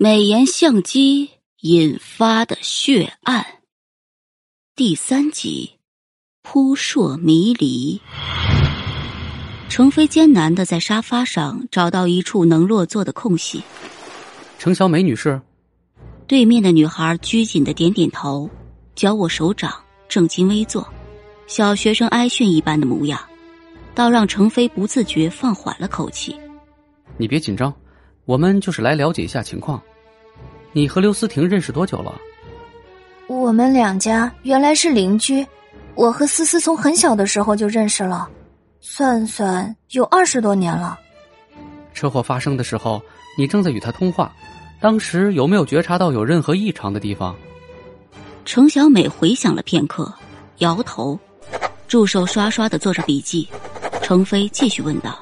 美颜相机引发的血案，第三集，扑朔迷离。程飞艰难的在沙发上找到一处能落座的空隙。程小美女士，对面的女孩拘谨的点点头，脚握手掌，正襟危坐，小学生挨训一般的模样，倒让程飞不自觉放缓了口气。你别紧张。我们就是来了解一下情况。你和刘思婷认识多久了？我们两家原来是邻居，我和思思从很小的时候就认识了，算算有二十多年了。车祸发生的时候，你正在与他通话，当时有没有觉察到有任何异常的地方？程小美回想了片刻，摇头，助手刷刷的做着笔记。程飞继续问道。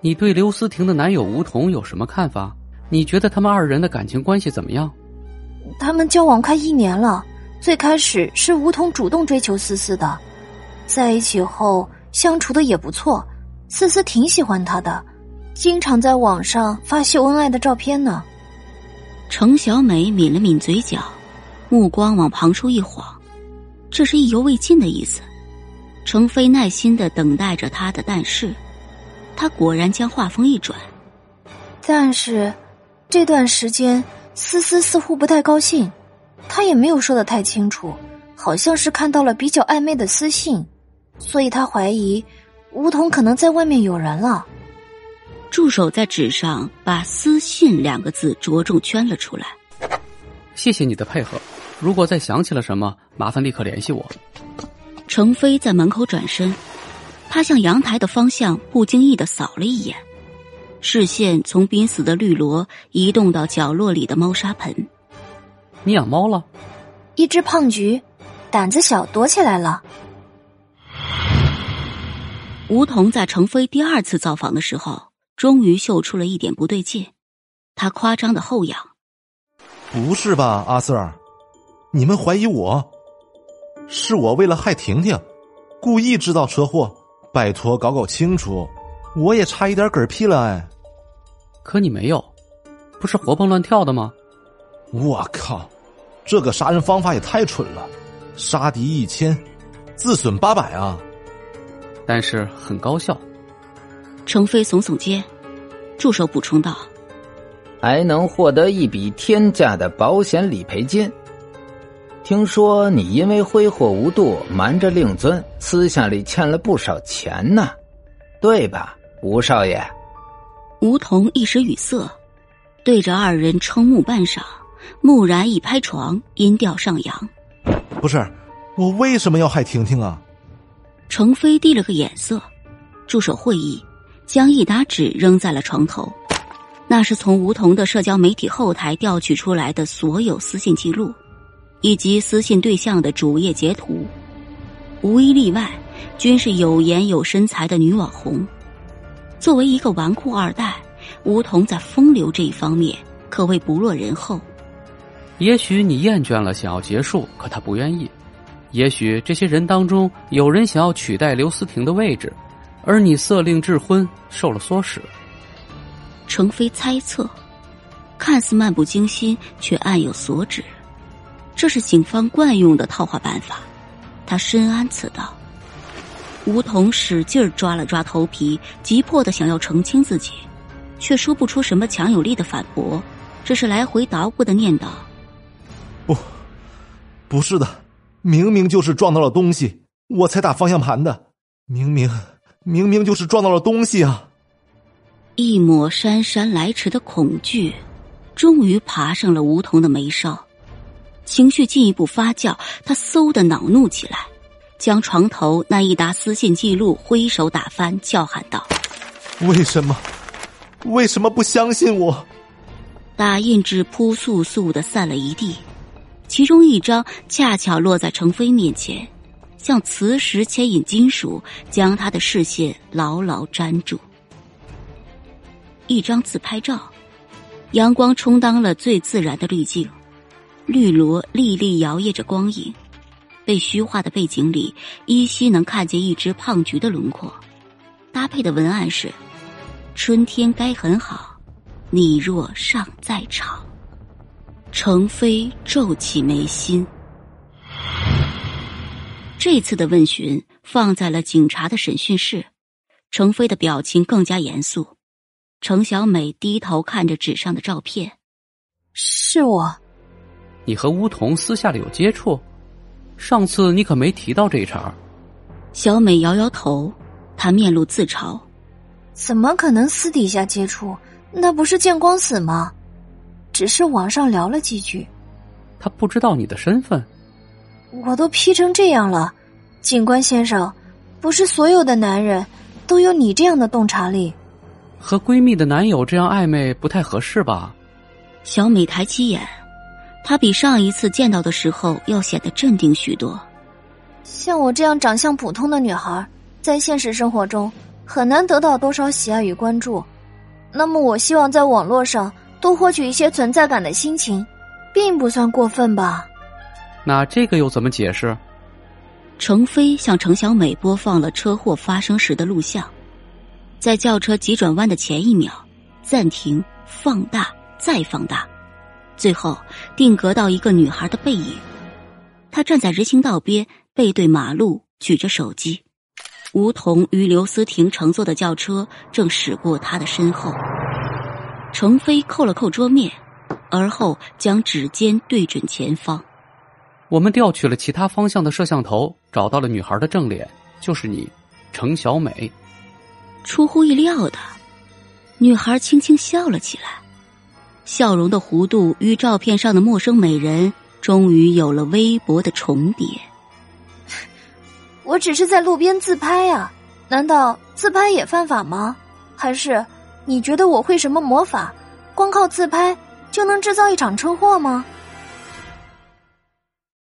你对刘思婷的男友吴桐有什么看法？你觉得他们二人的感情关系怎么样？他们交往快一年了，最开始是吴桐主动追求思思的，在一起后相处的也不错，思思挺喜欢他的，经常在网上发秀恩爱的照片呢。程小美抿了抿嘴角，目光往旁处一晃，这是意犹未尽的意思。程飞耐心的等待着他的但是。他果然将话锋一转，但是这段时间思思似乎不太高兴，他也没有说的太清楚，好像是看到了比较暧昧的私信，所以他怀疑梧桐可能在外面有人了。助手在纸上把“私信”两个字着重圈了出来。谢谢你的配合，如果再想起了什么，麻烦立刻联系我。程飞在门口转身。他向阳台的方向不经意的扫了一眼，视线从濒死的绿萝移动到角落里的猫砂盆。你养猫了？一只胖橘，胆子小，躲起来了。梧桐在程飞第二次造访的时候，终于嗅出了一点不对劲，他夸张的后仰：“不是吧，阿 Sir？你们怀疑我？是我为了害婷婷，故意制造车祸？”拜托，搞搞清楚，我也差一点嗝屁了哎！可你没有，不是活蹦乱跳的吗？我靠，这个杀人方法也太蠢了，杀敌一千，自损八百啊！但是很高效。程飞耸耸肩，助手补充道：“还能获得一笔天价的保险理赔金。”听说你因为挥霍无度，瞒着令尊，私下里欠了不少钱呢，对吧，吴少爷？吴桐一时语塞，对着二人瞠目半晌，蓦然一拍床，音调上扬：“不是，我为什么要害婷婷啊？”程飞递了个眼色，助手会意，将一沓纸扔在了床头，那是从吴桐的社交媒体后台调取出来的所有私信记录。以及私信对象的主页截图，无一例外，均是有颜有身材的女网红。作为一个纨绔二代，吴桐在风流这一方面可谓不落人后。也许你厌倦了，想要结束，可他不愿意。也许这些人当中有人想要取代刘思婷的位置，而你色令智昏，受了唆使。程飞猜测，看似漫不经心，却暗有所指。这是警方惯用的套话办法，他深谙此道。吴桐使劲抓了抓头皮，急迫的想要澄清自己，却说不出什么强有力的反驳，只是来回捣鼓的念叨：“不，不是的，明明就是撞到了东西，我才打方向盘的。明明，明明就是撞到了东西啊！”一抹姗姗来迟的恐惧，终于爬上了吴桐的眉梢。情绪进一步发酵，他嗖的恼怒起来，将床头那一沓私信记录挥手打翻，叫喊道：“为什么？为什么不相信我？”打印纸扑簌簌的散了一地，其中一张恰巧落在程飞面前，像磁石牵引金属，将他的视线牢牢粘住。一张自拍照，阳光充当了最自然的滤镜。绿萝历历摇曳着光影，被虚化的背景里依稀能看见一只胖橘的轮廓。搭配的文案是：“春天该很好，你若尚在场。”程飞皱起眉心。这次的问询放在了警察的审讯室，程飞的表情更加严肃。程小美低头看着纸上的照片，是我。你和乌桐私下里有接触？上次你可没提到这一茬。小美摇摇头，她面露自嘲：“怎么可能私底下接触？那不是见光死吗？只是网上聊了几句。”他不知道你的身份。我都 P 成这样了，警官先生，不是所有的男人都有你这样的洞察力。和闺蜜的男友这样暧昧不太合适吧？小美抬起眼，她比上一次见到的时候要显得镇定许多。像我这样长相普通的女孩，在现实生活中很难得到多少喜爱与关注。那么，我希望在网络上多获取一些存在感的心情，并不算过分吧？那这个又怎么解释？程飞向程小美播放了车祸发生时的录像，在轿车急转弯的前一秒，暂停、放大、再放大，最后定格到一个女孩的背影。她站在人行道边，背对马路，举着手机。吴桐与刘思婷乘坐的轿车正驶过她的身后。程飞扣了扣桌面，而后将指尖对准前方。我们调取了其他方向的摄像头，找到了女孩的正脸，就是你，程小美。出乎意料的，女孩轻轻笑了起来，笑容的弧度与照片上的陌生美人终于有了微薄的重叠。我只是在路边自拍啊，难道自拍也犯法吗？还是你觉得我会什么魔法，光靠自拍就能制造一场车祸吗？